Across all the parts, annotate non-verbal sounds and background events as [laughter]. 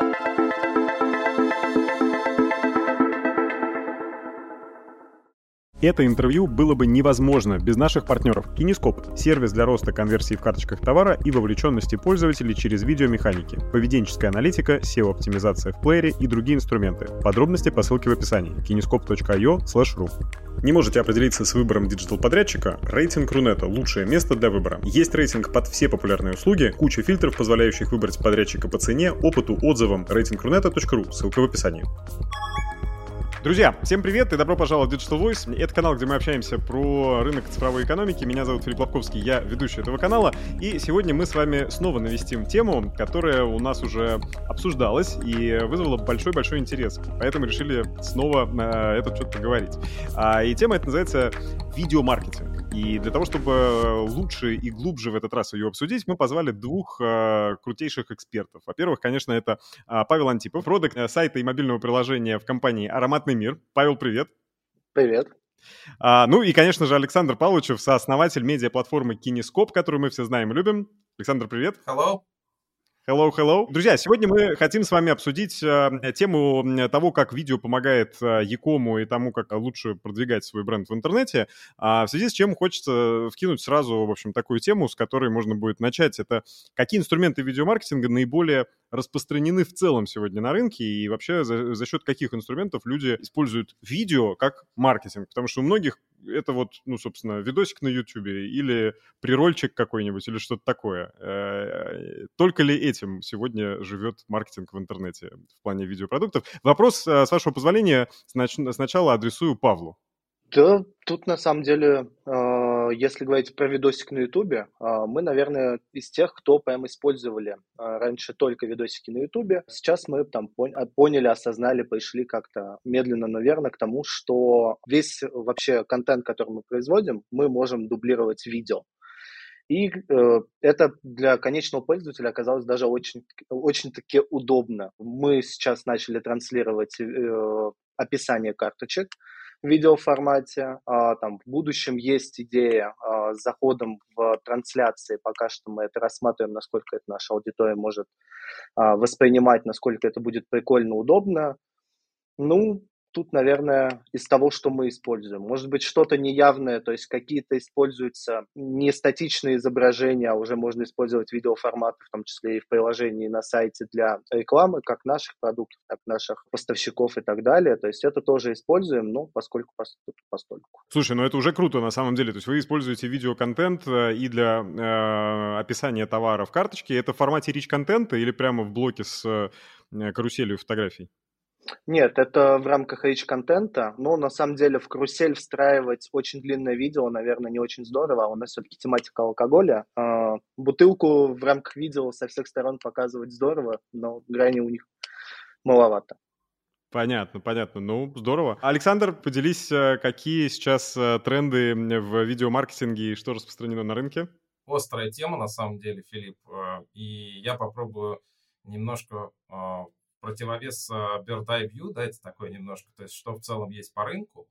Thank you. Это интервью было бы невозможно без наших партнеров. Кинескоп – сервис для роста конверсии в карточках товара и вовлеченности пользователей через видеомеханики, поведенческая аналитика, SEO-оптимизация в плеере и другие инструменты. Подробности по ссылке в описании kinescope.io ru. Не можете определиться с выбором диджитал-подрядчика? Рейтинг Рунета – лучшее место для выбора. Есть рейтинг под все популярные услуги, куча фильтров, позволяющих выбрать подрядчика по цене, опыту, отзывам. Рейтинг.рунета.ру. Ссылка в описании. Друзья, всем привет и добро пожаловать в Digital Voice. Это канал, где мы общаемся про рынок цифровой экономики. Меня зовут Филипп Лобковский, я ведущий этого канала. И сегодня мы с вами снова навестим тему, которая у нас уже обсуждалась и вызвала большой-большой интерес. Поэтому решили снова на этот счет поговорить. А, и тема эта называется видеомаркетинг. И для того, чтобы лучше и глубже в этот раз ее обсудить, мы позвали двух э, крутейших экспертов. Во-первых, конечно, это э, Павел Антипов, продакт э, сайта и мобильного приложения в компании «Ароматный мир». Павел, привет. Привет. А, ну и, конечно же, Александр Павловичев, сооснователь медиаплатформы Кинескоп, которую мы все знаем и любим. Александр, привет. Hello. Hello, hello. Друзья, сегодня мы хотим с вами обсудить э, тему того, как видео помогает э, и тому, как лучше продвигать свой бренд в интернете. А в связи с чем хочется вкинуть сразу, в общем, такую тему, с которой можно будет начать. Это какие инструменты видеомаркетинга наиболее распространены в целом сегодня на рынке и вообще за, за счет каких инструментов люди используют видео как маркетинг. Потому что у многих это вот, ну, собственно, видосик на YouTube или прирольчик какой-нибудь или что-то такое. Э, только ли этим сегодня живет маркетинг в интернете в плане видеопродуктов? Вопрос, э, с вашего позволения, сначала адресую Павлу. Да, тут на самом деле, а, если говорить про видосик на Ютубе, а, мы, наверное, из тех, кто прям использовали а, раньше только видосики на Ютубе. Сейчас мы там поняли, осознали, пришли как-то медленно, но верно к тому, что весь вообще контент, который мы производим, мы можем дублировать видео. И э, это для конечного пользователя оказалось даже очень, очень-таки удобно. Мы сейчас начали транслировать э, описание карточек, видеоформате. А, там, в будущем есть идея а, с заходом в трансляции. Пока что мы это рассматриваем, насколько это наша аудитория может а, воспринимать, насколько это будет прикольно, удобно. Ну, тут, наверное, из того, что мы используем. Может быть, что-то неявное, то есть какие-то используются не статичные изображения, а уже можно использовать видеоформаты, в том числе и в приложении на сайте для рекламы, как наших продуктов, так и наших поставщиков и так далее. То есть это тоже используем, но поскольку постольку. Слушай, ну это уже круто на самом деле. То есть вы используете видеоконтент э, и для э, описания товара в карточке. Это в формате rich контента или прямо в блоке с э, каруселью фотографий? Нет, это в рамках H-контента, но на самом деле в карусель встраивать очень длинное видео, наверное, не очень здорово. У нас все-таки тематика алкоголя. А, бутылку в рамках видео со всех сторон показывать здорово, но грани у них маловато. Понятно, понятно. Ну, здорово. Александр, поделись, э, какие сейчас э, тренды в видеомаркетинге и что распространено на рынке? Острая тема, на самом деле, Филипп. Э, и я попробую немножко противовес а, Bird Eye View, да, это такое немножко, то есть что в целом есть по рынку.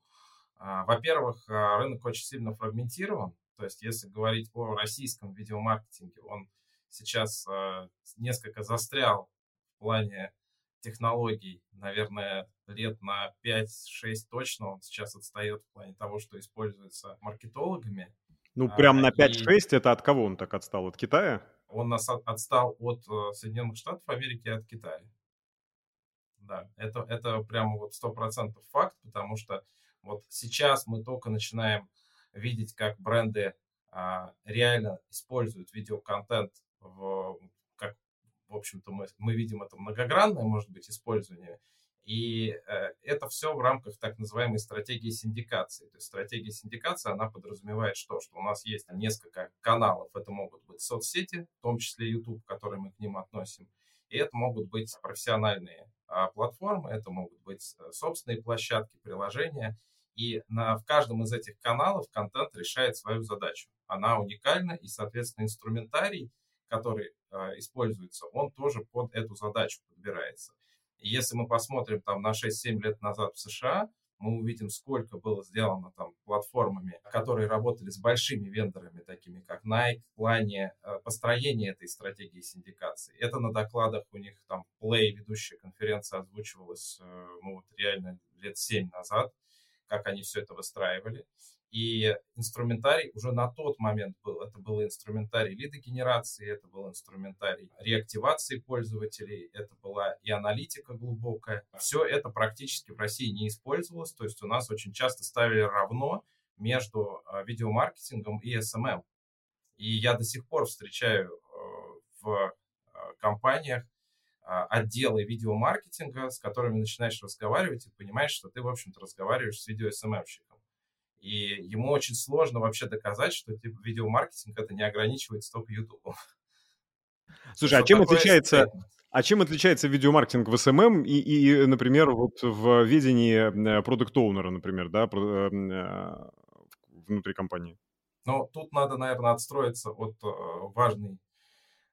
А, во-первых, а, рынок очень сильно фрагментирован, то есть если говорить о российском видеомаркетинге, он сейчас несколько застрял в плане технологий, наверное, лет на 5-6 точно он сейчас отстает в плане того, что используется маркетологами. Ну, прям на 5-6 и... это от кого он так отстал? От Китая? Он нас отстал от э, Соединенных Штатов Америки и от Китая да, это, это прямо вот сто процентов факт, потому что вот сейчас мы только начинаем видеть, как бренды а, реально используют видеоконтент в, как, в общем-то, мы, мы видим это многогранное, может быть, использование, и э, это все в рамках так называемой стратегии синдикации. То есть стратегия синдикации, она подразумевает что? Что у нас есть несколько каналов. Это могут быть соцсети, в том числе YouTube, который мы к ним относим. И это могут быть профессиональные а, платформы, это могут быть э, собственные площадки, приложения. И на, в каждом из этих каналов контент решает свою задачу. Она уникальна, и, соответственно, инструментарий, который э, используется, он тоже под эту задачу подбирается. И если мы посмотрим там на 6-7 лет назад в США, мы увидим, сколько было сделано там платформами, которые работали с большими вендорами, такими как Nike, в плане э, построения этой стратегии синдикации. Это на докладах у них там Play, ведущая конференция, озвучивалась э, ну, вот реально лет семь назад, как они все это выстраивали. И инструментарий уже на тот момент был. Это был инструментарий лидогенерации, это был инструментарий реактивации пользователей, это была и аналитика глубокая. Все это практически в России не использовалось. То есть у нас очень часто ставили равно между а, видеомаркетингом и SMM. И я до сих пор встречаю э, в а, компаниях а, отделы видеомаркетинга, с которыми начинаешь разговаривать и понимаешь, что ты, в общем-то, разговариваешь с видео-СММщиком. И ему очень сложно вообще доказать, что типа, видеомаркетинг это не ограничивается только YouTube. [laughs] Слушай, а чем отличается, а чем отличается видеомаркетинг в SMM и, и например, вот в ведении продукт оунера например, да, э, внутри компании? Ну, тут надо, наверное, отстроиться от э, важной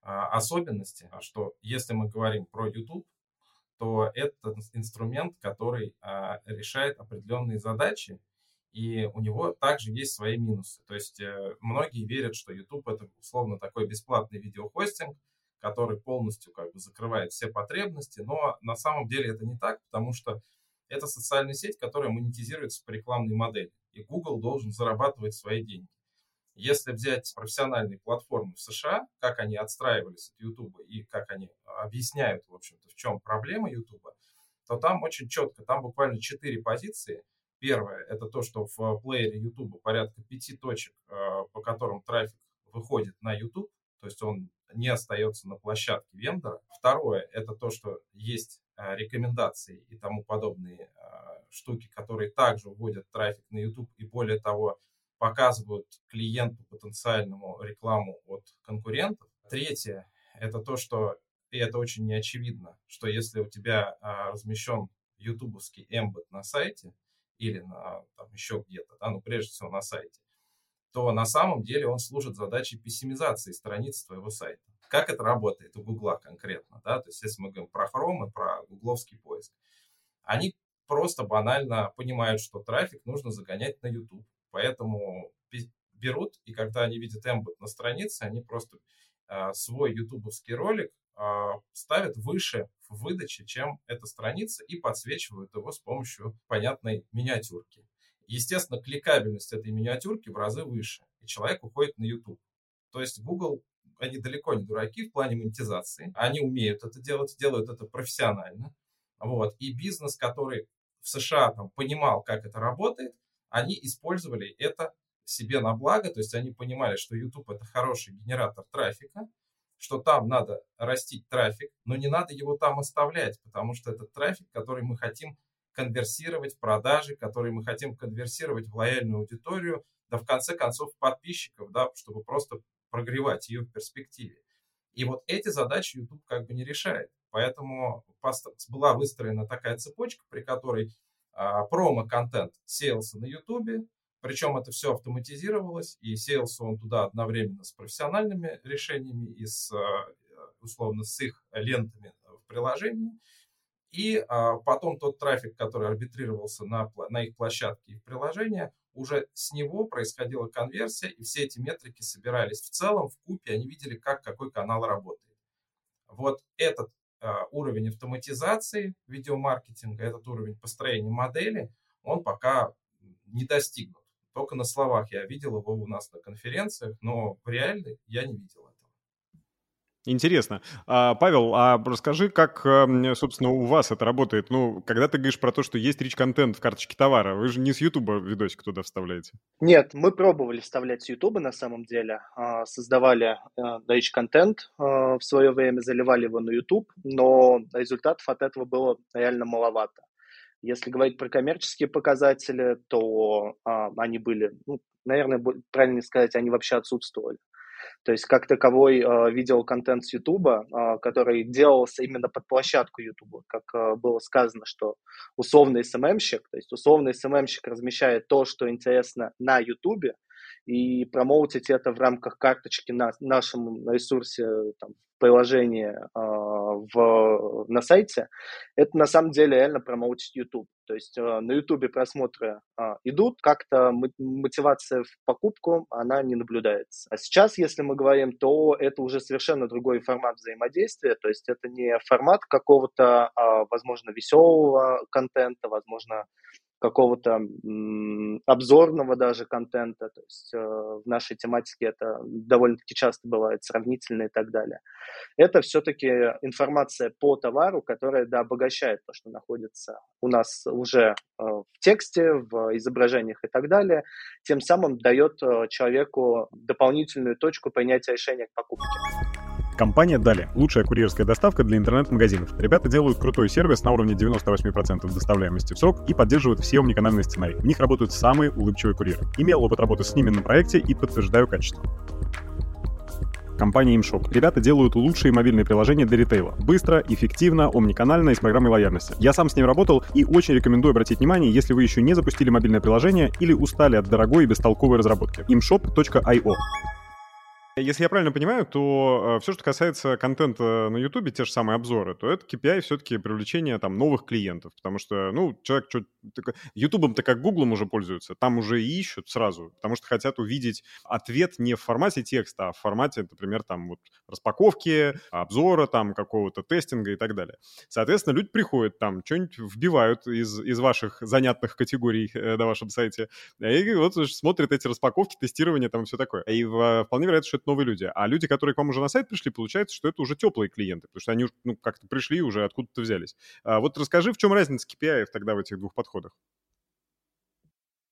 а, особенности, что если мы говорим про YouTube, то это инструмент, который а, решает определенные задачи, и у него также есть свои минусы. То есть э, многие верят, что YouTube это условно такой бесплатный видеохостинг, который полностью как бы закрывает все потребности, но на самом деле это не так, потому что это социальная сеть, которая монетизируется по рекламной модели, и Google должен зарабатывать свои деньги. Если взять профессиональные платформы в США, как они отстраивались от YouTube и как они объясняют, в общем-то, в чем проблема YouTube, то там очень четко, там буквально четыре позиции – Первое – это то, что в плеере YouTube порядка пяти точек, э, по которым трафик выходит на YouTube, то есть он не остается на площадке вендора. Второе – это то, что есть э, рекомендации и тому подобные э, штуки, которые также вводят трафик на YouTube и более того показывают клиенту потенциальному рекламу от конкурентов. Третье – это то, что, и это очень неочевидно, что если у тебя размещен ютубовский эмбот на сайте – или на, там, еще где-то, да, ну, прежде всего на сайте, то на самом деле он служит задачей пессимизации страницы твоего сайта. Как это работает у Гугла конкретно, да, то есть если мы говорим про Chrome и про гугловский поиск, они просто банально понимают, что трафик нужно загонять на YouTube, поэтому берут, и когда они видят эмбот на странице, они просто э, свой ютубовский ролик а, ставят выше в выдаче, чем эта страница, и подсвечивают его с помощью понятной миниатюрки. Естественно, кликабельность этой миниатюрки в разы выше, и человек уходит на YouTube. То есть Google, они далеко не дураки в плане монетизации. Они умеют это делать, делают это профессионально. Вот. И бизнес, который в США там, понимал, как это работает, они использовали это себе на благо, то есть они понимали, что YouTube это хороший генератор трафика, что там надо растить трафик, но не надо его там оставлять, потому что это трафик, который мы хотим конверсировать в продажи, который мы хотим конверсировать в лояльную аудиторию, да в конце концов подписчиков, да, чтобы просто прогревать ее в перспективе. И вот эти задачи YouTube как бы не решает. Поэтому была выстроена такая цепочка, при которой а, промо-контент сеялся на YouTube, причем это все автоматизировалось, и сеялся он туда одновременно с профессиональными решениями и с, э, условно, с их лентами в приложении. И а, потом тот трафик, который арбитрировался на, на их площадке и в приложение, уже с него происходила конверсия, и все эти метрики собирались в целом, в купе, они видели, как какой канал работает. Вот этот а, уровень автоматизации видеомаркетинга, этот уровень построения модели, он пока не достигнут. Только на словах я видел его у нас на конференциях, но в реальной я не видел этого. Интересно. А, Павел, а расскажи, как, эм, собственно, у вас это работает? Ну, когда ты говоришь про то, что есть рич-контент в карточке товара, вы же не с Ютуба видосик туда вставляете? Нет, мы пробовали вставлять с Ютуба на самом деле. А, создавали э, рич-контент э, в свое время, заливали его на Ютуб, но результатов от этого было реально маловато. Если говорить про коммерческие показатели, то а, они были, ну, наверное, правильно сказать, они вообще отсутствовали. То есть как таковой э, видеоконтент с YouTube, э, который делался именно под площадку YouTube, как э, было сказано, что условный СММщик, то есть условный СММщик размещает то, что интересно на YouTube, и промоутить это в рамках карточки на нашем ресурсе, там, приложение э, в, на сайте, это на самом деле реально промоутить YouTube. То есть э, на YouTube просмотры э, идут, как-то мотивация в покупку, она не наблюдается. А сейчас, если мы говорим, то это уже совершенно другой формат взаимодействия, то есть это не формат какого-то, э, возможно, веселого контента, возможно, какого-то обзорного даже контента. То есть э, в нашей тематике это довольно-таки часто бывает сравнительно и так далее. Это все-таки информация по товару, которая да, обогащает то, что находится у нас уже э, в тексте, в изображениях и так далее. Тем самым дает э, человеку дополнительную точку принятия решения к покупке. Компания Дали – лучшая курьерская доставка для интернет-магазинов. Ребята делают крутой сервис на уровне 98% доставляемости в срок и поддерживают все омниканальные сценарии. В них работают самые улыбчивые курьеры. Имел опыт работы с ними на проекте и подтверждаю качество компания ImShop. Ребята делают лучшие мобильные приложения для ритейла. Быстро, эффективно, омниканально и с программой лояльности. Я сам с ним работал и очень рекомендую обратить внимание, если вы еще не запустили мобильное приложение или устали от дорогой и бестолковой разработки. imshop.io если я правильно понимаю, то э, все, что касается контента на YouTube, те же самые обзоры, то это KPI все-таки привлечение там новых клиентов, потому что, ну, человек что YouTube-то как Гуглом уже пользуется, там уже и ищут сразу, потому что хотят увидеть ответ не в формате текста, а в формате, например, там вот распаковки, обзора, там какого-то тестинга и так далее. Соответственно, люди приходят там, что-нибудь вбивают из, из ваших занятных категорий э, на вашем сайте, и вот смотрят эти распаковки, тестирование там и все такое. И вполне вероятно, что это новые люди. А люди, которые к вам уже на сайт пришли, получается, что это уже теплые клиенты, потому что они ну, как-то пришли уже откуда-то взялись. А вот расскажи, в чем разница KPI тогда в этих двух подходах?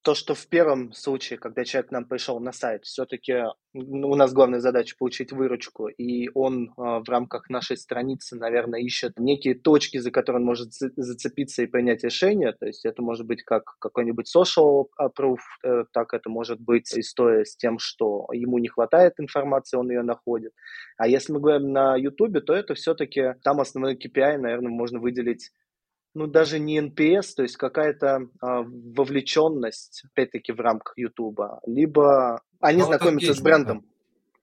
То, что в первом случае, когда человек к нам пришел на сайт, все-таки у нас главная задача получить выручку, и он а, в рамках нашей страницы, наверное, ищет некие точки, за которые он может зацепиться и принять решение. То есть это может быть как какой-нибудь social proof, э, так это может быть история с тем, что ему не хватает информации, он ее находит. А если мы говорим на YouTube, то это все-таки там основной KPI, наверное, можно выделить ну, даже не NPS, то есть какая-то а, вовлеченность, опять-таки, в рамках Ютуба, либо они ну, знакомятся с брендом.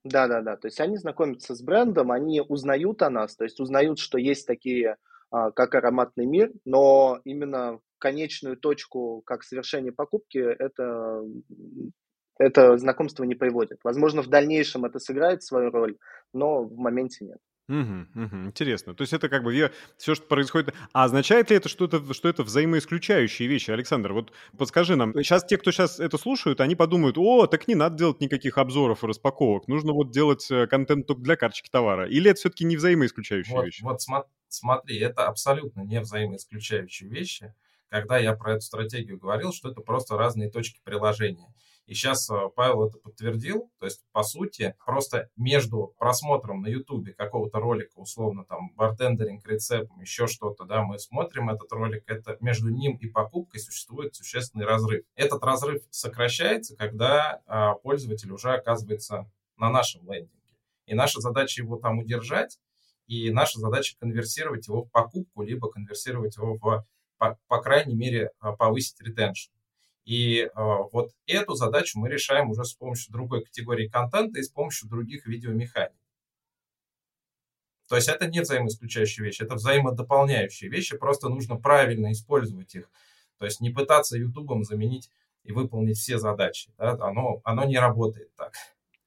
Да, да, да. То есть они знакомятся с брендом, они узнают о нас, то есть узнают, что есть такие, а, как ароматный мир, но именно конечную точку, как совершение покупки, это, это знакомство не приводит. Возможно, в дальнейшем это сыграет свою роль, но в моменте нет. Угу, угу, интересно. То есть это как бы все, что происходит. А означает ли это, что это, что это взаимоисключающие вещи, Александр? Вот подскажи нам. Сейчас те, кто сейчас это слушают, они подумают, о, так не надо делать никаких обзоров и распаковок. Нужно вот делать э, контент только для карточки товара. Или это все-таки не взаимоисключающие вот, вещи? Вот смотри, это абсолютно не взаимоисключающие вещи. Когда я про эту стратегию говорил, что это просто разные точки приложения. И сейчас э, Павел это подтвердил. То есть, по сути, просто между просмотром на Ютубе какого-то ролика, условно, там, бартендеринг, рецепт, еще что-то, да, мы смотрим этот ролик, это между ним и покупкой существует существенный разрыв. Этот разрыв сокращается, когда а, пользователь уже оказывается на нашем лендинге. И наша задача его там удержать, и наша задача конверсировать его в покупку, либо конверсировать его в, по, по крайней мере, а, повысить ретеншн. И э, вот эту задачу мы решаем уже с помощью другой категории контента и с помощью других видеомеханик. То есть это не взаимоисключающие вещи, это взаимодополняющие вещи, просто нужно правильно использовать их. То есть не пытаться ютубом заменить и выполнить все задачи. Да? Оно, оно не работает так.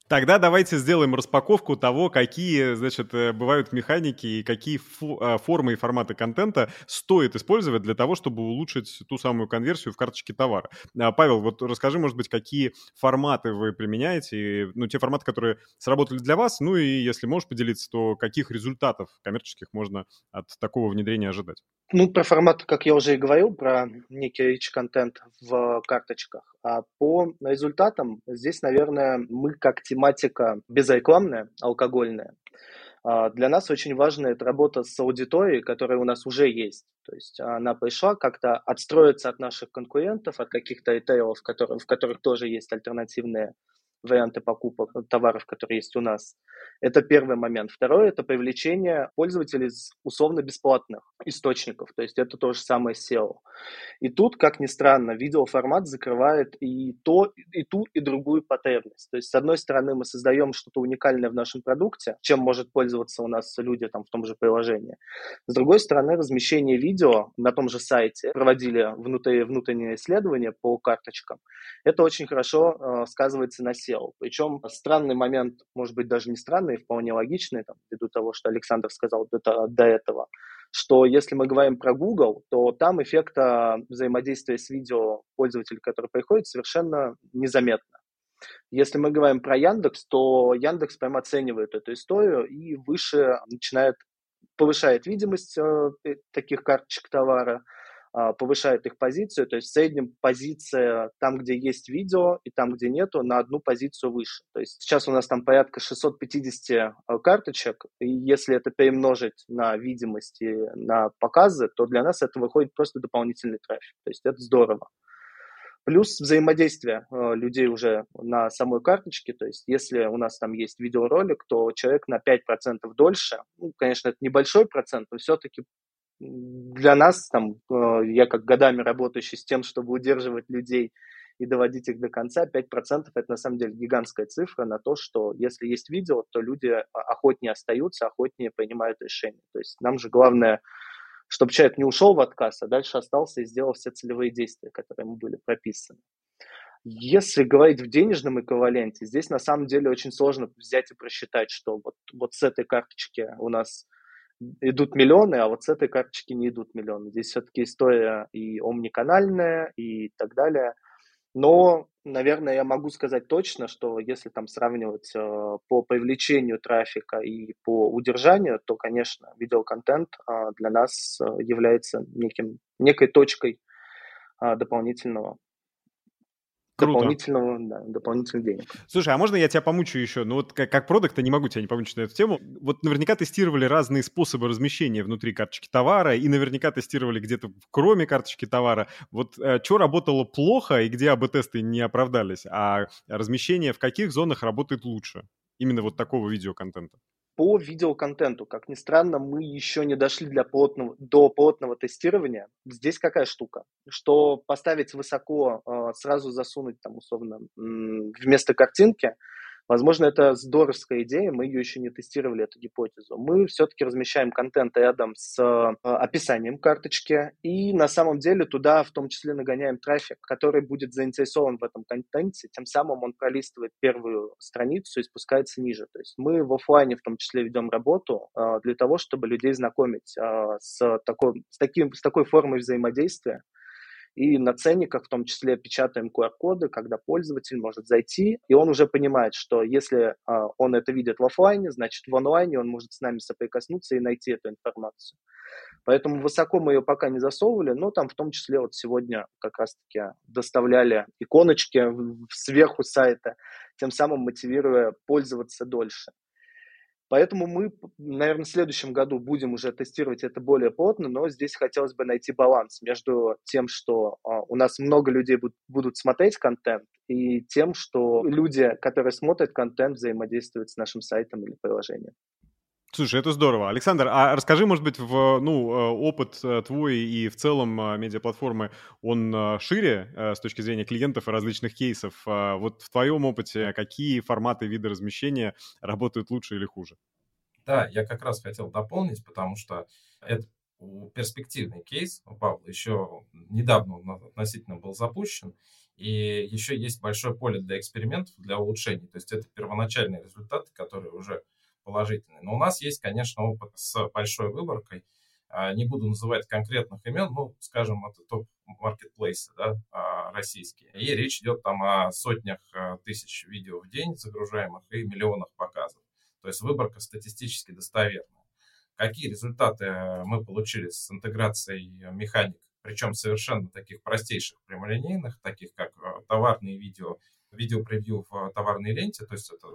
Тогда давайте сделаем распаковку того, какие, значит, э, бывают механики и какие э, формы и форматы контента стоит использовать для того, чтобы улучшить ту самую конверсию в карточке товара. А, Павел, вот расскажи, может быть, какие форматы вы применяете, ну, те форматы, которые сработали для вас, ну и если можешь поделиться, то каких результатов коммерческих можно от такого внедрения ожидать? Ну, про формат, как я уже и говорил, про некий rich контент в карточках. А по результатам здесь, наверное, мы как тематика безрекламная, алкогольная, а, для нас очень важна эта работа с аудиторией, которая у нас уже есть. То есть она пришла как-то отстроиться от наших конкурентов, от каких-то ритейлов, в которых тоже есть альтернативные варианты покупок товаров, которые есть у нас. Это первый момент. Второе – это привлечение пользователей из условно-бесплатных источников, то есть это то же самое SEO. И тут, как ни странно, видеоформат закрывает и, то, и ту, и другую потребность. То есть, с одной стороны, мы создаем что-то уникальное в нашем продукте, чем может пользоваться у нас люди там, в том же приложении. С другой стороны, размещение видео на том же сайте, проводили внутри, внутреннее исследование по карточкам, это очень хорошо э, сказывается на. Причем странный момент, может быть, даже не странный, вполне логичный, там, ввиду того, что Александр сказал до, до этого, что если мы говорим про Google, то там эффекта взаимодействия с видео пользователя, который приходит, совершенно незаметно. Если мы говорим про Яндекс, то Яндекс прям оценивает эту историю и выше начинает повышает видимость э, таких карточек товара, а, повышает их позицию, то есть в среднем позиция там, где есть видео, и там, где нету, на одну позицию выше. То есть сейчас у нас там порядка 650 а, карточек, и если это перемножить на видимость и на показы, то для нас это выходит просто дополнительный трафик. То есть это здорово. Плюс взаимодействие э, людей уже на самой карточке, то есть если у нас там есть видеоролик, то человек на 5% дольше, ну, конечно, это небольшой процент, но все-таки для нас, там, э, я как годами работающий с тем, чтобы удерживать людей и доводить их до конца, 5% это на самом деле гигантская цифра на то, что если есть видео, то люди охотнее остаются, охотнее принимают решения. То есть нам же главное, чтобы человек не ушел в отказ, а дальше остался и сделал все целевые действия, которые ему были прописаны. Если говорить в денежном эквиваленте, здесь на самом деле очень сложно взять и просчитать, что вот, вот с этой карточки у нас идут миллионы, а вот с этой карточки не идут миллионы. Здесь все-таки история и омниканальная, и так далее. Но, наверное, я могу сказать точно, что если там сравнивать э, по привлечению трафика и по удержанию, то, конечно, видеоконтент э, для нас э, является неким, некой точкой э, дополнительного Круто. дополнительного, да, дополнительных денег. Слушай, а можно я тебя помучу еще? Ну вот как, как продукт не могу тебя не помучить на эту тему. Вот наверняка тестировали разные способы размещения внутри карточки товара, и наверняка тестировали где-то кроме карточки товара. Вот э, что работало плохо и где АБ-тесты не оправдались, а размещение в каких зонах работает лучше? Именно вот такого видеоконтента по видеоконтенту, как ни странно, мы еще не дошли для плотного, до плотного тестирования. Здесь какая штука? Что поставить высоко, а, сразу засунуть там условно вместо картинки – Возможно, это здоровская идея, мы ее еще не тестировали, эту гипотезу. Мы все-таки размещаем контент рядом с э, описанием карточки, и на самом деле туда в том числе нагоняем трафик, который будет заинтересован в этом контенте, тем самым он пролистывает первую страницу и спускается ниже. То есть мы в офлайне в том числе ведем работу э, для того, чтобы людей знакомить э, с, такой, с, таким, с такой формой взаимодействия, и на ценниках в том числе печатаем QR-коды, когда пользователь может зайти, и он уже понимает, что если а, он это видит в офлайне, значит в онлайне он может с нами соприкоснуться и найти эту информацию. Поэтому высоко мы ее пока не засовывали, но там в том числе вот сегодня как раз-таки доставляли иконочки сверху сайта, тем самым мотивируя пользоваться дольше. Поэтому мы, наверное, в следующем году будем уже тестировать это более плотно, но здесь хотелось бы найти баланс между тем, что а, у нас много людей будут, будут смотреть контент, и тем, что люди, которые смотрят контент, взаимодействуют с нашим сайтом или приложением. Слушай, это здорово. Александр, а расскажи, может быть, в, ну, э, опыт э, твой и в целом э, медиаплатформы, он шире с точки зрения клиентов и различных кейсов. А вот в твоем опыте какие форматы вида размещения работают лучше или хуже? Да, я как раз хотел дополнить, потому что это перспективный кейс. Павел еще недавно он относительно был запущен, и еще есть большое поле для экспериментов, для улучшений. То есть это первоначальные результаты, которые уже положительный. Но у нас есть, конечно, опыт с большой выборкой. А, не буду называть конкретных имен, ну, скажем, это топ-маркетплейсы да, а, российские. И речь идет там о сотнях а, тысяч видео в день загружаемых и миллионах показов. То есть выборка статистически достоверная. Какие результаты мы получили с интеграцией механик, причем совершенно таких простейших прямолинейных, таких как товарные видео, видео-превью в товарной ленте, то есть это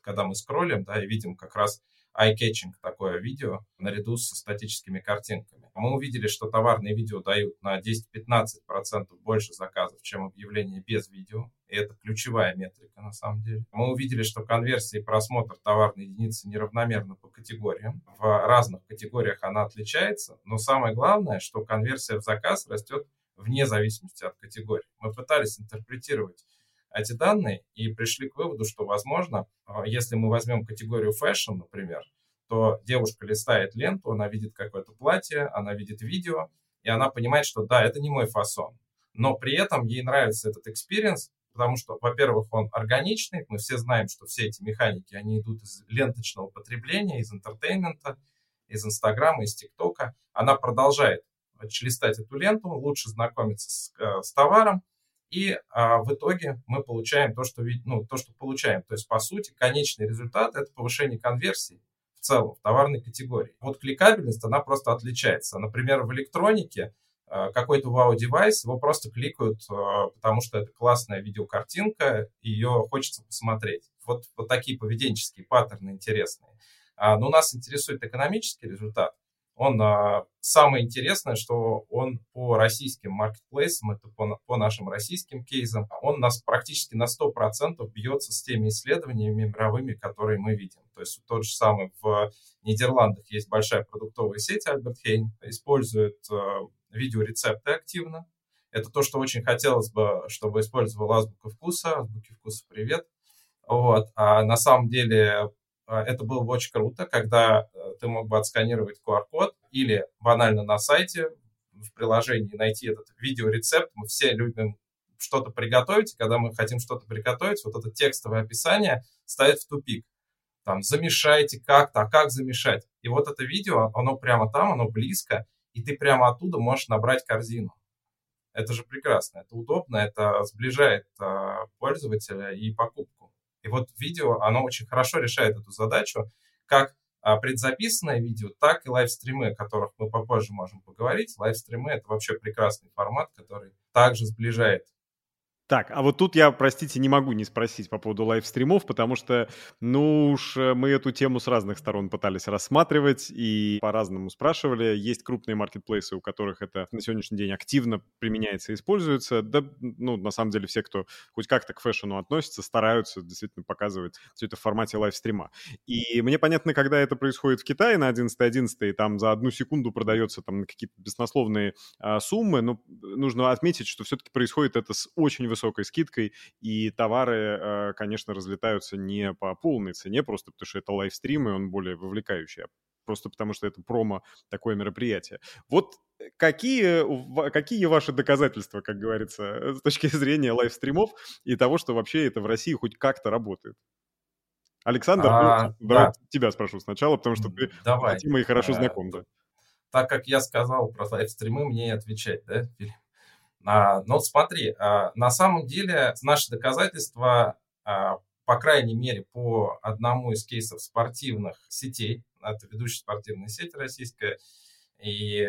когда мы скроллим, да, и видим как раз eye-catching такое видео наряду со статическими картинками. Мы увидели, что товарные видео дают на 10-15% больше заказов, чем объявления без видео. И это ключевая метрика на самом деле. Мы увидели, что конверсия и просмотр товарной единицы неравномерно по категориям. В разных категориях она отличается, но самое главное, что конверсия в заказ растет вне зависимости от категории. Мы пытались интерпретировать эти данные и пришли к выводу, что, возможно, а, если мы возьмем категорию fashion, например, то девушка листает ленту, она видит какое-то платье, она видит видео, и она понимает, что да, это не мой фасон. Но при этом ей нравится этот experience, потому что, во-первых, он органичный, мы все знаем, что все эти механики, они идут из ленточного потребления, из entertainment а, из Инстаграма, из ТикТока. Она продолжает листать эту ленту, лучше знакомиться с, э, с товаром, и а, в итоге мы получаем то, что, ну, то, что получаем. То есть, по сути, конечный результат – это повышение конверсии в целом в товарной категории. Вот кликабельность, она просто отличается. Например, в электронике а, какой-то вау-девайс, его просто кликают, а, потому что это классная видеокартинка, ее хочется посмотреть. Вот, вот такие поведенческие паттерны интересные. А, но нас интересует экономический результат – он а, самое интересное, что он по российским маркетплейсам, это по, по нашим российским кейсам, он нас практически на 100% бьется с теми исследованиями мировыми, которые мы видим. То есть тот же самый в Нидерландах есть большая продуктовая сеть Альберт Хейн, использует а, видеорецепты активно. Это то, что очень хотелось бы, чтобы использовала азбука вкуса. Азбуки вкуса привет. Вот. А на самом деле это было бы очень круто, когда э, ты мог бы отсканировать QR-код или банально на сайте в приложении найти этот видеорецепт. Мы все любим что-то приготовить, когда мы хотим что-то приготовить, вот это текстовое описание ставит в тупик. Там, замешайте как-то, а как замешать? И вот это видео, оно прямо там, оно близко, и ты прямо оттуда можешь набрать корзину. Это же прекрасно, это удобно, это сближает э, пользователя и покупку. И вот видео, оно очень хорошо решает эту задачу, как а, предзаписанное видео, так и лайвстримы, о которых мы попозже можем поговорить. Лайвстримы — это вообще прекрасный формат, который также сближает так, а вот тут я, простите, не могу не спросить по поводу лайвстримов, потому что, ну уж э, мы эту тему с разных сторон пытались рассматривать и по-разному спрашивали. Есть крупные маркетплейсы, у которых это на сегодняшний день активно применяется и используется. Да, ну, на самом деле все, кто хоть как-то к фэшну относится, стараются действительно показывать все это в формате лайвстрима. И мне понятно, когда это происходит в Китае на 11.11, и там за одну секунду продается там какие-то беснословные а, суммы, но нужно отметить, что все-таки происходит это с очень высокой высокой скидкой, и товары, э, конечно, разлетаются не по полной цене, просто потому что это лайвстрим, и он более вовлекающий, а просто потому что это промо такое мероприятие. Вот какие, какие ваши доказательства, как говорится, с точки зрения лайвстримов и того, что вообще это в России хоть как-то работает? Александр, а, ну, да. тебя спрошу сначала, потому что ты Давай. с темой хорошо знаком, да. Так как я сказал про лайвстримы, мне и отвечать, да, Филипп? А, но смотри, а, на самом деле наши доказательства, а, по крайней мере, по одному из кейсов спортивных сетей, это ведущая спортивная сеть российская, и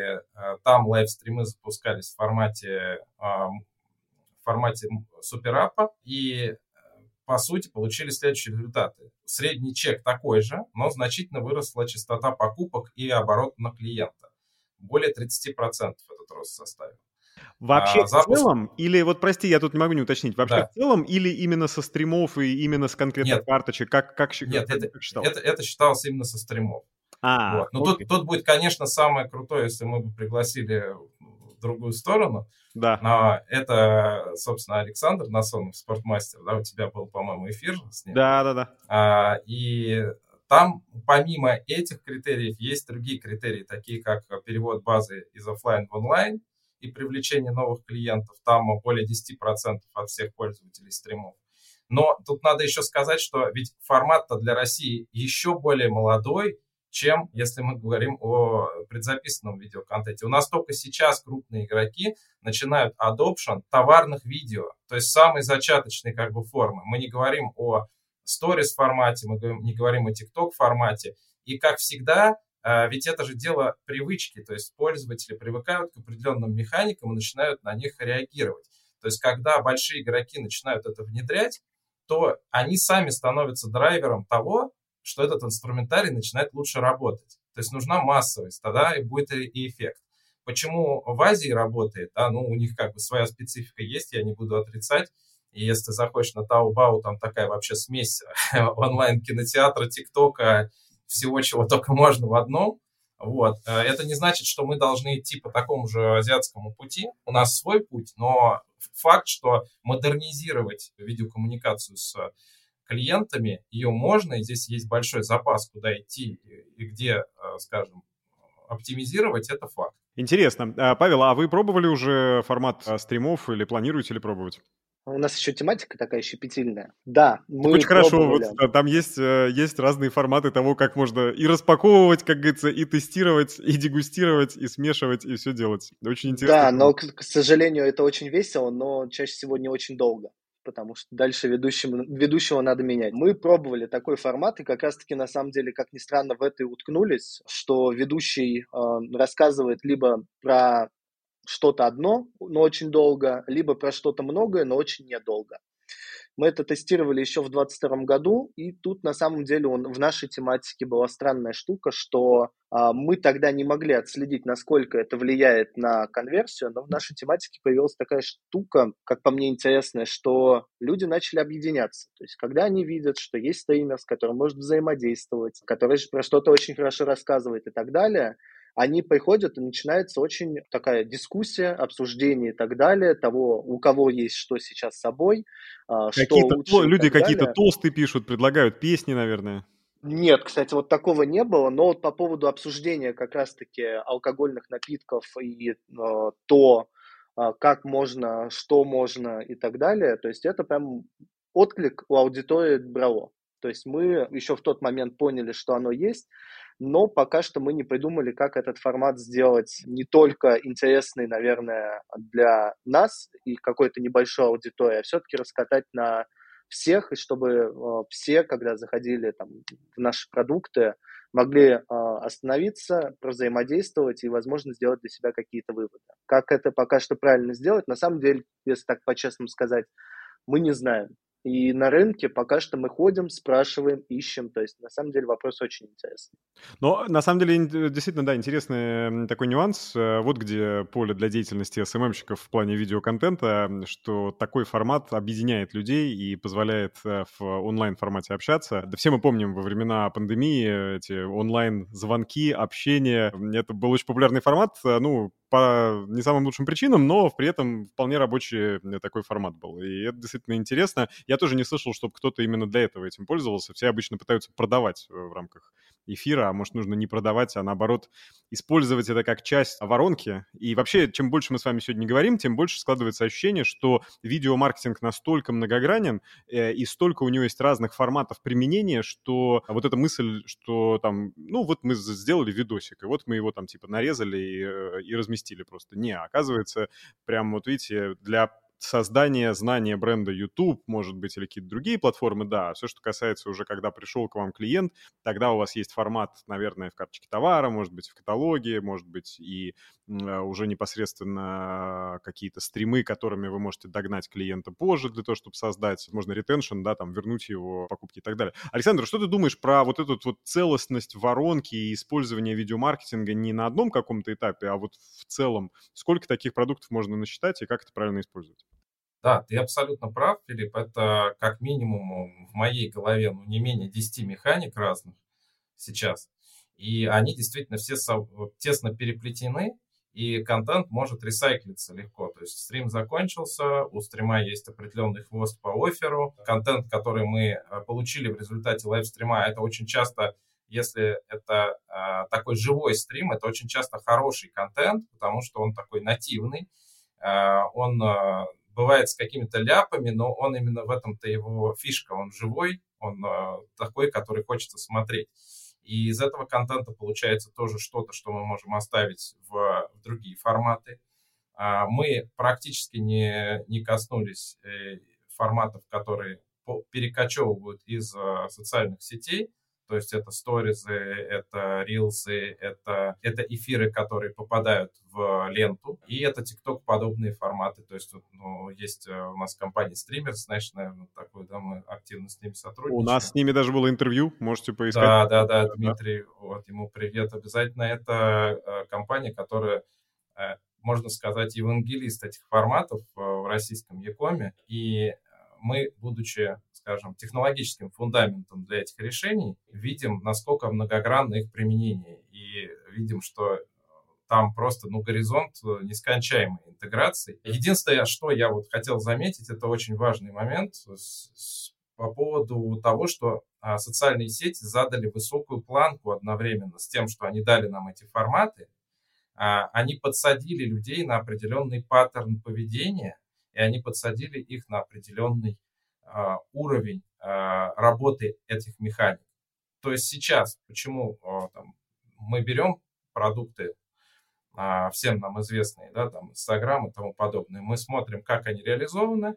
там лайвстримы запускались в формате, в формате суперапа, и по сути, получили следующие результаты. Средний чек такой же, но значительно выросла частота покупок и оборот на клиента. Более 30% этот рост составил. Вообще а, в запуск... целом, или вот прости, я тут не могу не уточнить, вообще да. в целом, или именно со стримов и именно с конкретных Нет. карточек, как, как, Нет, как, это, как считалось? Это, это считалось именно со стримов. А, вот. Но тут, тут будет, конечно, самое крутое, если мы бы пригласили в другую сторону. Да. Но это, собственно, Александр Насонов, спортмастер, да, у тебя был, по-моему, эфир с ним. Да, да, да. А, и там, помимо этих критериев, есть другие критерии, такие как перевод базы из офлайн в онлайн, и привлечение новых клиентов. Там более 10% от всех пользователей стримов. Но тут надо еще сказать, что ведь формат-то для России еще более молодой, чем если мы говорим о предзаписанном видеоконтенте. У нас только сейчас крупные игроки начинают adoption товарных видео, то есть самой зачаточной как бы формы. Мы не говорим о stories формате, мы не говорим о TikTok формате. И как всегда, ведь это же дело привычки, то есть пользователи привыкают к определенным механикам и начинают на них реагировать. То есть когда большие игроки начинают это внедрять, то они сами становятся драйвером того, что этот инструментарий начинает лучше работать. То есть нужна массовость, тогда и будет и эффект. Почему в Азии работает, да, ну, у них как бы своя специфика есть, я не буду отрицать. И если ты заходишь на Таобао, там такая вообще смесь [laughs] онлайн-кинотеатра, ТикТока, всего, чего только можно в одном. Вот. Э, это не значит, что мы должны идти по такому же азиатскому пути. У нас свой путь, но факт, что модернизировать видеокоммуникацию с клиентами, ее можно, и здесь есть большой запас, куда идти и где, э, скажем, оптимизировать, это факт. Интересно. А, Павел, а вы пробовали уже формат э, стримов или планируете ли пробовать? У нас еще тематика такая щепетильная. Да, мы Очень хорошо, вот там есть, э, есть разные форматы того, как можно и распаковывать, как говорится, и тестировать, и дегустировать, и смешивать, и все делать. Очень интересно. Да, но, к, к сожалению, это очень весело, но чаще всего не очень долго потому что дальше ведущему, ведущего надо менять. Мы пробовали такой формат, и как раз-таки, на самом деле, как ни странно, в это и уткнулись, что ведущий э, рассказывает либо про что-то одно, но очень долго, либо про что-то многое, но очень недолго. Мы это тестировали еще в 2022 году, и тут на самом деле он, в нашей тематике была странная штука, что а, мы тогда не могли отследить, насколько это влияет на конверсию, но в нашей тематике появилась такая штука, как по мне интересная, что люди начали объединяться. То есть когда они видят, что есть стример, с которым может взаимодействовать, который про что-то очень хорошо рассказывает и так далее, они приходят, и начинается очень такая дискуссия, обсуждение и так далее, того, у кого есть что сейчас с собой, а, что лучше. Люди какие-то тосты пишут, предлагают песни, наверное. Нет, кстати, вот такого не было, но вот по поводу обсуждения как раз-таки алкогольных напитков и э, то, э, как можно, что можно и так далее, то есть это прям отклик у аудитории брало. То есть мы еще в тот момент поняли, что оно есть, но пока что мы не придумали, как этот формат сделать не только интересный, наверное, для нас и какой-то небольшой аудитории, а все-таки раскатать на всех, и чтобы э, все, когда заходили там, в наши продукты, могли э, остановиться, взаимодействовать и, возможно, сделать для себя какие-то выводы. Как это пока что правильно сделать, на самом деле, если так по-честному сказать, мы не знаем. И на рынке пока что мы ходим, спрашиваем, ищем. То есть, на самом деле, вопрос очень интересный. Но, на самом деле, действительно, да, интересный такой нюанс. Э, вот где поле для деятельности СММщиков в плане видеоконтента, что такой формат объединяет людей и позволяет э, в онлайн-формате общаться. Да все мы помним во времена пандемии эти онлайн-звонки, общение. Это был очень популярный формат. Э, ну, по не самым лучшим причинам, но при этом вполне рабочий э, такой формат был. И это действительно интересно. Я тоже не слышал, чтобы кто-то именно для этого этим пользовался. Все обычно пытаются продавать э, в рамках эфира, а может нужно не продавать, а наоборот использовать это как часть воронки. И вообще, чем больше мы с вами сегодня говорим, тем больше складывается ощущение, что видеомаркетинг настолько многогранен э, и столько у него есть разных форматов применения, что вот эта мысль, что там, ну вот мы сделали видосик, и вот мы его там типа нарезали и, э, и разместили просто. Не, оказывается, прям вот видите, для создание знания бренда YouTube, может быть, или какие-то другие платформы, да. Все, что касается уже, когда пришел к вам клиент, тогда у вас есть формат, наверное, в карточке товара, может быть, в каталоге, может быть, и а, уже непосредственно какие-то стримы, которыми вы можете догнать клиента позже для того, чтобы создать, можно ретеншн, да, там, вернуть его покупки и так далее. Александр, что ты думаешь про вот эту вот целостность воронки и использование видеомаркетинга не на одном каком-то этапе, а вот в целом? Сколько таких продуктов можно насчитать и как это правильно использовать? Да, ты абсолютно прав, Филипп. Это как минимум в моей голове ну, не менее 10 механик разных сейчас. И они действительно все тесно переплетены, и контент может ресайклиться легко. То есть стрим закончился, у стрима есть определенный хвост по оферу. Контент, который мы э, получили в результате лайвстрима, это очень часто если это э, такой живой стрим, это очень часто хороший контент, потому что он такой нативный, э, он э, бывает с какими-то ляпами, но он именно в этом-то его фишка, он живой, он э, такой, который хочется смотреть. И из этого контента получается тоже что-то, что мы можем оставить в, другие форматы. А мы практически не, не коснулись э, форматов, которые перекочевывают из э, социальных сетей. То есть это сторизы, это рилсы, это, это эфиры, которые попадают в ленту, и это TikTok подобные форматы. То есть ну, есть э, у нас компания Streamers, знаешь, наверное, такой, да, мы активно с ними сотрудничаем. У нас с ними даже было интервью, можете поискать. Да, да, да, Дмитрий, вот ему привет обязательно. Это э, компания, которая э, можно сказать, евангелист этих форматов в российском Якоме. И мы, будучи скажем, технологическим фундаментом для этих решений, видим, насколько многогранно их применение. И видим, что там просто, ну, горизонт нескончаемой интеграции. Единственное, что я вот хотел заметить, это очень важный момент с, с, по поводу того, что а, социальные сети задали высокую планку одновременно с тем, что они дали нам эти форматы, а, они подсадили людей на определенный паттерн поведения, и они подсадили их на определенный уровень а, работы этих механик. То есть сейчас, почему а, там, мы берем продукты, всем нам известные, да, там, Инстаграм и тому подобное, мы смотрим, как они реализованы,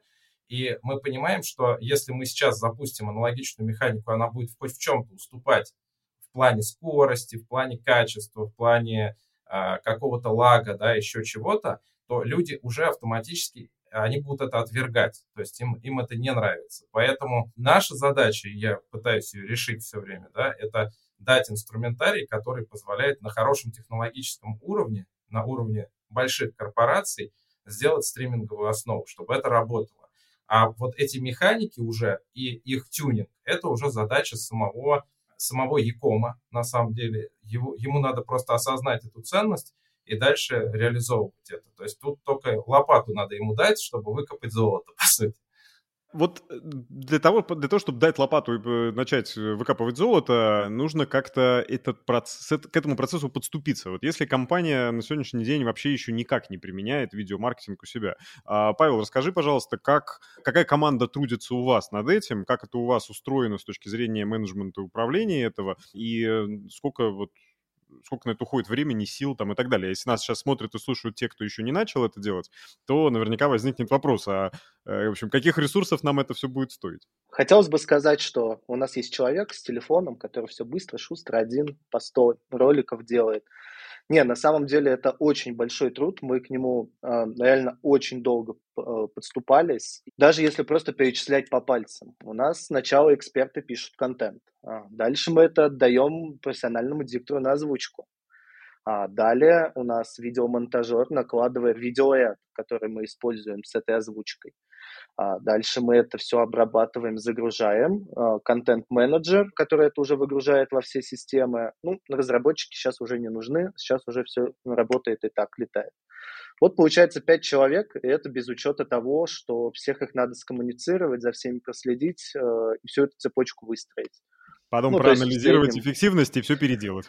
и мы понимаем, что если мы сейчас запустим аналогичную механику, она будет хоть в чем-то уступать в плане скорости, в плане качества, в плане э, какого-то лага, да, еще чего-то, то люди уже автоматически они будут это отвергать, то есть им, им это не нравится. Поэтому наша задача, и я пытаюсь ее решить все время, да, это дать инструментарий, который позволяет на хорошем технологическом уровне, на уровне больших корпораций, сделать стриминговую основу, чтобы это работало. А вот эти механики уже и их тюнинг, это уже задача самого, самого Якома, на самом деле. Его, ему надо просто осознать эту ценность и дальше реализовывать это. То есть тут только лопату надо ему дать, чтобы выкопать золото, [laughs] по сути. Вот э, для того, для того, чтобы дать лопату и э, начать э, выкапывать золото, нужно как-то этот процесс, к этому процессу подступиться. Вот если компания на сегодняшний день вообще еще никак не применяет видеомаркетинг у себя. А, Павел, расскажи, пожалуйста, как, какая команда трудится у вас над этим, как это у вас устроено с точки зрения менеджмента и управления этого, и сколько вот сколько на это уходит времени, сил там и так далее. Если нас сейчас смотрят и слушают те, кто еще не начал это делать, то наверняка возникнет вопрос, а, э, в общем, каких ресурсов нам это все будет стоить? Хотелось бы сказать, что у нас есть человек с телефоном, который все быстро, шустро, один по 100 роликов делает. Не, на самом деле это очень большой труд. Мы к нему э, реально очень долго э, подступались. Даже если просто перечислять по пальцам. У нас сначала эксперты пишут контент. А дальше мы это отдаем профессиональному диктору на озвучку. А далее у нас видеомонтажер накладывает видеоряд, который мы используем с этой озвучкой. А дальше мы это все обрабатываем, загружаем. А, контент-менеджер, который это уже выгружает во все системы. Ну, разработчики сейчас уже не нужны, сейчас уже все работает и так, летает. Вот получается пять человек, и это без учета того, что всех их надо скоммуницировать, за всеми проследить э, и всю эту цепочку выстроить. Потом ну, проанализировать есть, эффективность и все переделать.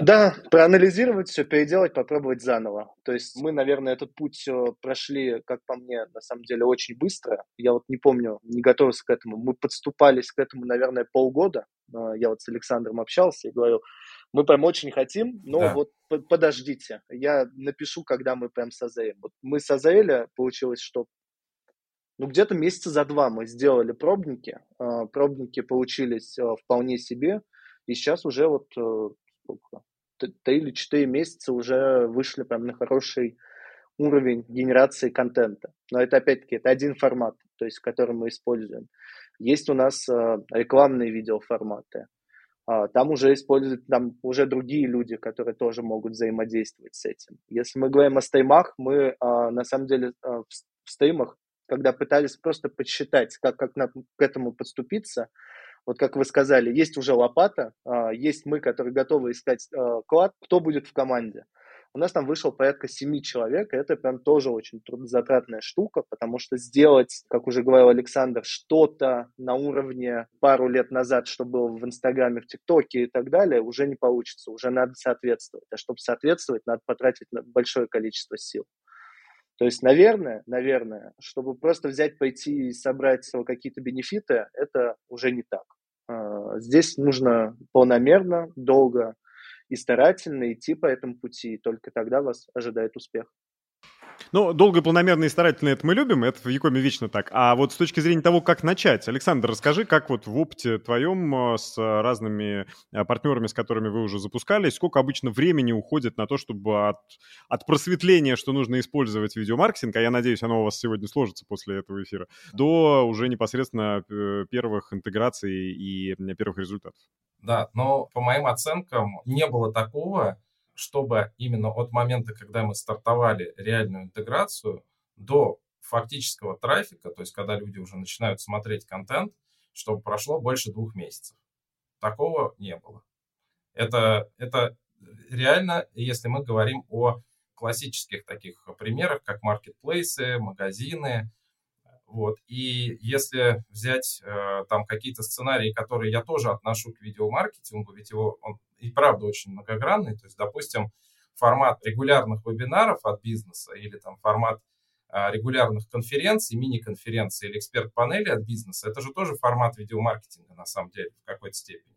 Да, проанализировать, все переделать, попробовать заново. То есть мы, наверное, этот путь прошли, как по мне, на самом деле очень быстро. Я вот не помню, не готовился к этому. Мы подступались к этому, наверное, полгода. А, я вот с Александром общался и говорил, мы прям очень хотим, но да. вот подождите, я напишу, когда мы прям созреем. Вот мы созрели, получилось, что ну, где-то месяца за два мы сделали пробники. А, пробники получились а, вполне себе. И сейчас уже вот э, три или четыре месяца уже вышли прям на хороший уровень генерации контента. Но это опять-таки это один формат, то есть который мы используем. Есть у нас а, рекламные видеоформаты. Там уже используют, там уже другие люди, которые тоже могут взаимодействовать с этим. Если мы говорим о стримах, мы на самом деле в стримах когда пытались просто подсчитать, как, как нам к этому подступиться. Вот как вы сказали, есть уже лопата, а, есть мы, которые готовы искать а, клад, кто будет в команде. У нас там вышел порядка семи человек, и это прям тоже очень трудозатратная штука, потому что сделать, как уже говорил Александр, что-то на уровне пару лет назад, что было в Инстаграме, в ТикТоке и так далее, уже не получится, уже надо соответствовать. А чтобы соответствовать, надо потратить большое количество сил. То есть, наверное, наверное, чтобы просто взять, пойти и собрать какие-то бенефиты, это уже не так. А, здесь нужно полномерно, долго и старательно идти по этому пути, и только тогда вас ожидает успех. Ну, долго, планомерно и старательно это мы любим, это в Якоме вечно так. А вот с точки зрения того, как начать, Александр, расскажи, как вот в опыте твоем э, с разными э, партнерами, с которыми вы уже запускались, сколько обычно времени уходит на то, чтобы от, от просветления, что нужно использовать видеомаркетинг, а я надеюсь, оно у вас сегодня сложится после этого эфира, до уже непосредственно э, первых интеграций и первых результатов? Да, но по моим оценкам не было такого, чтобы именно от момента, когда мы стартовали реальную интеграцию, до фактического трафика, то есть когда люди уже начинают смотреть контент, чтобы прошло больше двух месяцев. Такого не было. Это, это реально, если мы говорим о классических таких примерах, как маркетплейсы, магазины, вот. И если взять э, там какие-то сценарии, которые я тоже отношу к видеомаркетингу, ведь его он и правда очень многогранный, то есть, допустим, формат регулярных вебинаров от бизнеса или там формат э, регулярных конференций, мини-конференций или эксперт-панели от бизнеса, это же тоже формат видеомаркетинга на самом деле в какой-то степени.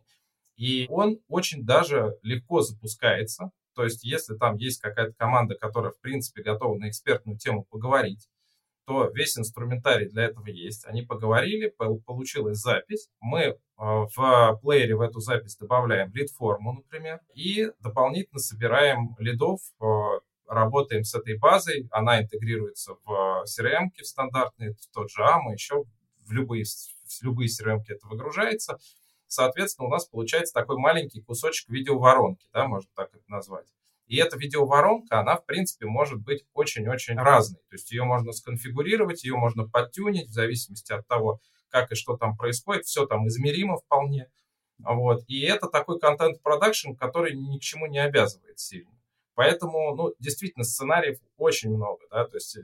И он очень даже легко запускается, то есть если там есть какая-то команда, которая в принципе готова на экспертную тему поговорить, то весь инструментарий для этого есть. Они поговорили, получилась запись. Мы э, в плеере в эту запись добавляем лид-форму, например, и дополнительно собираем лидов, э, работаем с этой базой, она интегрируется в CRM, в стандартные, в тот же AMA, еще в любые, в любые CRM это выгружается. Соответственно, у нас получается такой маленький кусочек видеоворонки, да, можно так это назвать. И эта видеоворонка, она, в принципе, может быть очень-очень разной. То есть ее можно сконфигурировать, ее можно подтюнить в зависимости от того, как и что там происходит. Все там измеримо вполне. Вот. И это такой контент-продакшн, который ни к чему не обязывает сильно. Поэтому, ну, действительно, сценариев очень много, да, то есть, э,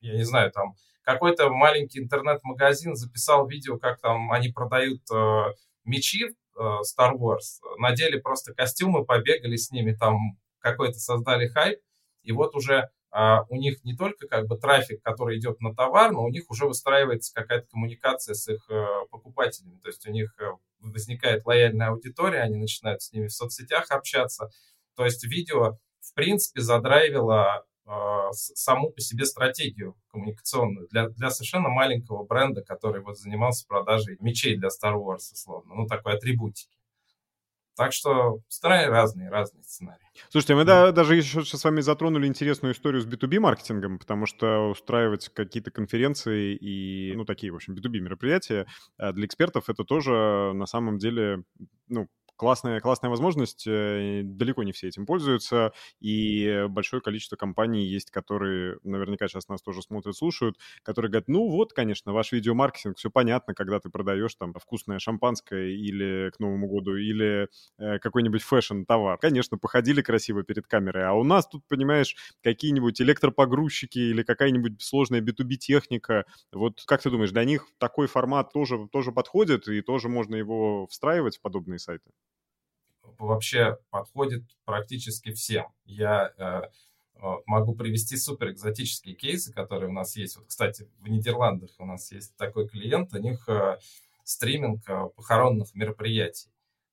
я не знаю, там, какой-то маленький интернет-магазин записал видео, как там они продают э, мечи э, Star Wars, надели просто костюмы, побегали с ними там какой-то создали хайп, и вот уже а, у них не только как бы трафик, который идет на товар, но у них уже выстраивается какая-то коммуникация с их э, покупателями. То есть у них э, возникает лояльная аудитория, они начинают с ними в соцсетях общаться. То есть видео, в принципе, задрайвило э, саму по себе стратегию коммуникационную для, для совершенно маленького бренда, который вот занимался продажей мечей для Star Wars, условно, ну, такой атрибутики. Так что сценарии разные, разные сценарии. Слушайте, мы да. даже еще с вами затронули интересную историю с B2B маркетингом, потому что устраивать какие-то конференции и, ну, такие, в общем, B2B мероприятия э, для экспертов это тоже на самом деле, ну, классная, классная возможность, э, далеко не все этим пользуются, и большое количество компаний есть, которые наверняка сейчас нас тоже смотрят, слушают, которые говорят, ну вот, конечно, ваш видеомаркетинг, все понятно, когда ты продаешь там вкусное шампанское или к Новому году, или э, какой-нибудь фэшн-товар. Конечно, походили красиво перед камерой, а у нас тут, понимаешь, какие-нибудь электропогрузчики или какая-нибудь сложная B2B-техника. Вот как ты думаешь, для них такой формат тоже, тоже подходит, и тоже можно его встраивать в подобные сайты? Вообще подходит практически всем. Я э, могу привести супер экзотические кейсы, которые у нас есть. Вот, кстати, в Нидерландах у нас есть такой клиент, у них э, стриминг э, похоронных мероприятий.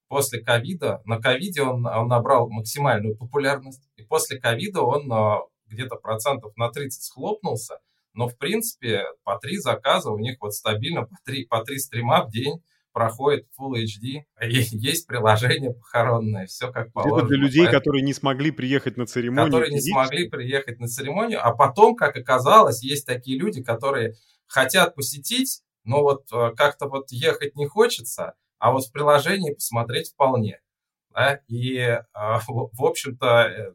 После ковида, на ковиде он, он набрал максимальную популярность, и после ковида он э, где-то процентов на 30 схлопнулся, но в принципе по три заказа у них вот стабильно по три, по три стрима в день проходит Full HD, есть приложение похоронное, все как положено. Это для людей, Поэтому, которые не смогли приехать на церемонию. Которые не смогли приехать на церемонию, а потом, как оказалось, есть такие люди, которые хотят посетить, но вот э, как-то вот ехать не хочется, а вот в приложении посмотреть вполне. Да? И, э, в общем-то, э,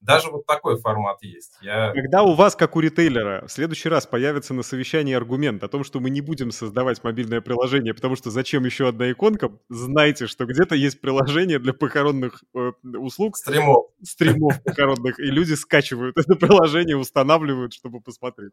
даже вот такой формат есть. Я... Когда у вас, как у ритейлера, в следующий раз появится на совещании аргумент о том, что мы не будем создавать мобильное приложение, потому что зачем еще одна иконка, знайте, что где-то есть приложение для похоронных э, услуг. Стримов. Стримов [laughs] похоронных. И люди скачивают это приложение, устанавливают, чтобы посмотреть.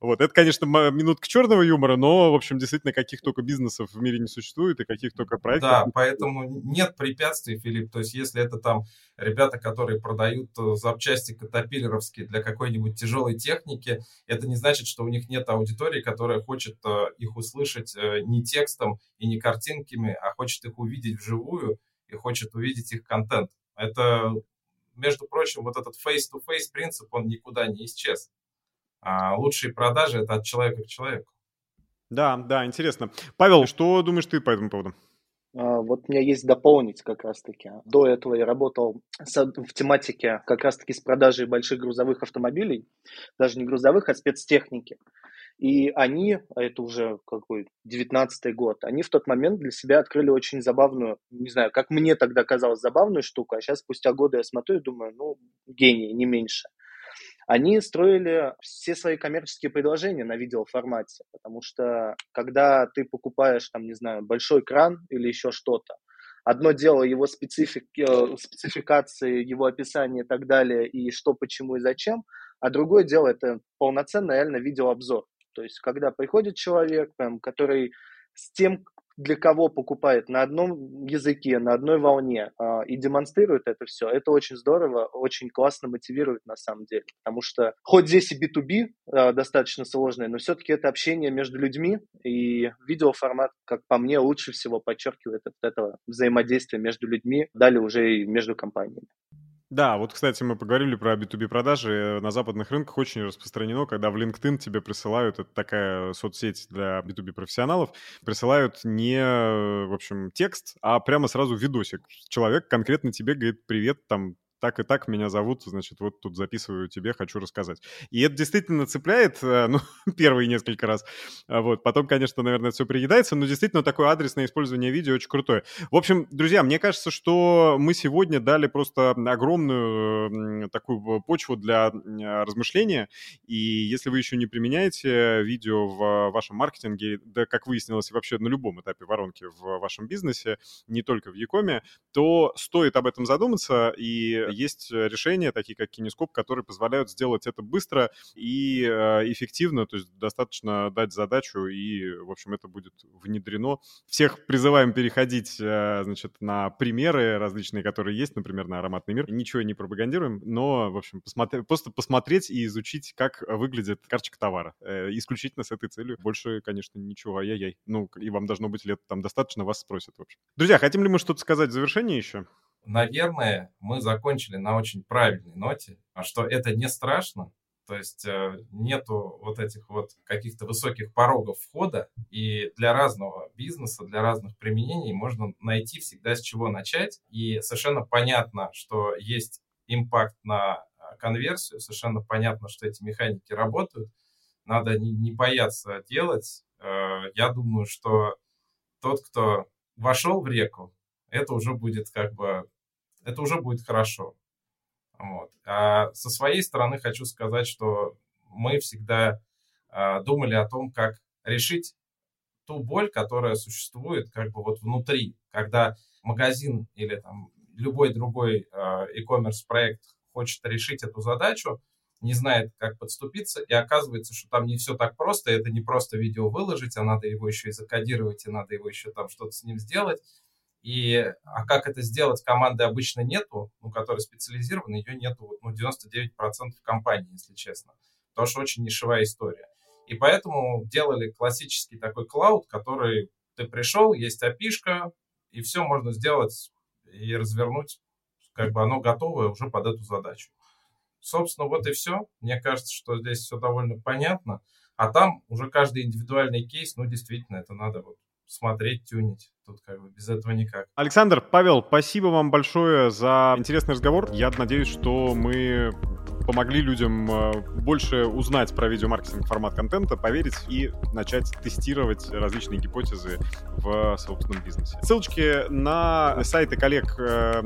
Вот. Это, конечно, минутка черного юмора, но, в общем, действительно, каких только бизнесов в мире не существует и каких только проектов. Да, поэтому нет препятствий, Филипп. То есть, если это там ребята, которые продают э, запчасти катапиллеровские для какой-нибудь тяжелой техники, это не значит, что у них нет аудитории, которая хочет э, их услышать э, не текстом и не картинками, а хочет их увидеть вживую и хочет увидеть их контент. Это, между прочим, вот этот face-to-face принцип, он никуда не исчез. А лучшие продажи – это от человека к человеку. Да, да, интересно. Павел, что думаешь ты по этому поводу? А, вот у меня есть дополнить как раз-таки. До этого я работал в тематике как раз-таки с продажей больших грузовых автомобилей, даже не грузовых, а спецтехники. И они, а это уже какой, 19 год, они в тот момент для себя открыли очень забавную, не знаю, как мне тогда казалось, забавную штуку, а сейчас спустя годы я смотрю и думаю, ну, гений, не меньше. Они строили все свои коммерческие предложения на видеоформате, потому что когда ты покупаешь, там, не знаю, большой кран или еще что-то, Одно дело его специфик, э, спецификации, его описание и так далее, и что, почему и зачем, а другое дело это полноценный реально видеообзор. То есть, когда приходит человек, прям, который с тем, для кого покупает на одном языке, на одной волне э, и демонстрирует это все, это очень здорово, очень классно мотивирует на самом деле. Потому что хоть здесь и B2B э, а, достаточно сложное, но все-таки это общение между людьми, и видеоформат, как по мне, лучше всего подчеркивает это взаимодействие между людьми, далее уже и между компаниями. Да, вот, кстати, мы поговорили про B2B продажи. На западных рынках очень распространено, когда в LinkedIn тебе присылают, это такая соцсеть для B2B профессионалов, присылают не, в общем, текст, а прямо сразу видосик. Человек конкретно тебе говорит, привет, там, так и так меня зовут, значит, вот тут записываю тебе, хочу рассказать. И это действительно цепляет, э, ну, [laughs] первые несколько раз. А вот, потом, конечно, наверное, все приедается, но действительно такое адресное использование видео очень крутое. В общем, друзья, мне кажется, что мы сегодня дали просто огромную такую почву для размышления, и если вы еще не применяете видео в вашем маркетинге, да, как выяснилось, вообще на любом этапе воронки в вашем бизнесе, не только в Якоме, то стоит об этом задуматься, и есть э, решения, такие как Кинескоп, которые позволяют сделать это быстро и э, эффективно, то есть достаточно дать задачу, и, в общем, это будет внедрено. Всех призываем переходить, э, значит, на примеры различные, которые есть, например, на ароматный мир. Ничего не пропагандируем, но, в общем, посмотри, просто посмотреть и изучить, как выглядит карточка товара. Исключительно с этой целью. Больше, конечно, ничего, ай-яй-яй. Ну, и вам должно быть лет там достаточно, вас спросят, в общем. Друзья, хотим ли мы что-то сказать в завершение еще? Наверное, мы закончили на очень правильной ноте, а что это не страшно, то есть э, нету вот этих вот каких-то высоких порогов входа, и для разного бизнеса, для разных применений можно найти всегда с чего начать, и совершенно понятно, что есть импакт на э, конверсию, совершенно понятно, что эти механики работают, надо не, не бояться делать. Э, я думаю, что тот, кто вошел в реку, это уже будет как бы, это уже будет хорошо. Вот. А со своей стороны хочу сказать, что мы всегда а, думали о том, как решить ту боль, которая существует как бы вот внутри, когда магазин или там любой другой а, e-commerce проект хочет решить эту задачу, не знает, как подступиться, и оказывается, что там не все так просто, это не просто видео выложить, а надо его еще и закодировать, и надо его еще там что-то с ним сделать. И, а как это сделать, команды обычно нету, ну, которая специализирована, ее нету ну, 99% компаний, если честно. Потому что очень нишевая история. И поэтому делали классический такой клауд, который ты пришел, есть опишка, и все можно сделать и развернуть, как бы оно готовое уже под эту задачу. Собственно, вот и все. Мне кажется, что здесь все довольно понятно. А там уже каждый индивидуальный кейс, ну, действительно, это надо вот смотреть, тюнить. Тут как бы без этого никак. Александр, Павел, спасибо вам большое за интересный разговор. Я надеюсь, что мы помогли людям э, больше узнать про видеомаркетинг формат контента, поверить и начать тестировать различные гипотезы в собственном бизнесе. Ссылочки на сайты коллег э,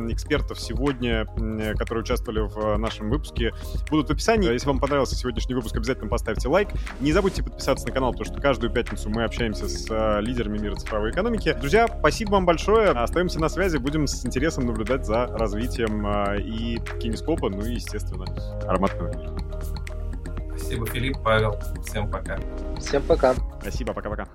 сегодня, которые участвовали в нашем выпуске, будут в описании. Если вам понравился сегодняшний выпуск, обязательно поставьте лайк. Не забудьте подписаться на канал, потому что каждую пятницу мы общаемся с э, лидерами мира цифровой экономики. Друзья, спасибо вам большое. Остаемся на связи, будем с интересом наблюдать за развитием и кинескопа, ну и, естественно, ароматного мира. Спасибо, Филипп, Павел. Всем пока. Всем пока. Спасибо, пока-пока.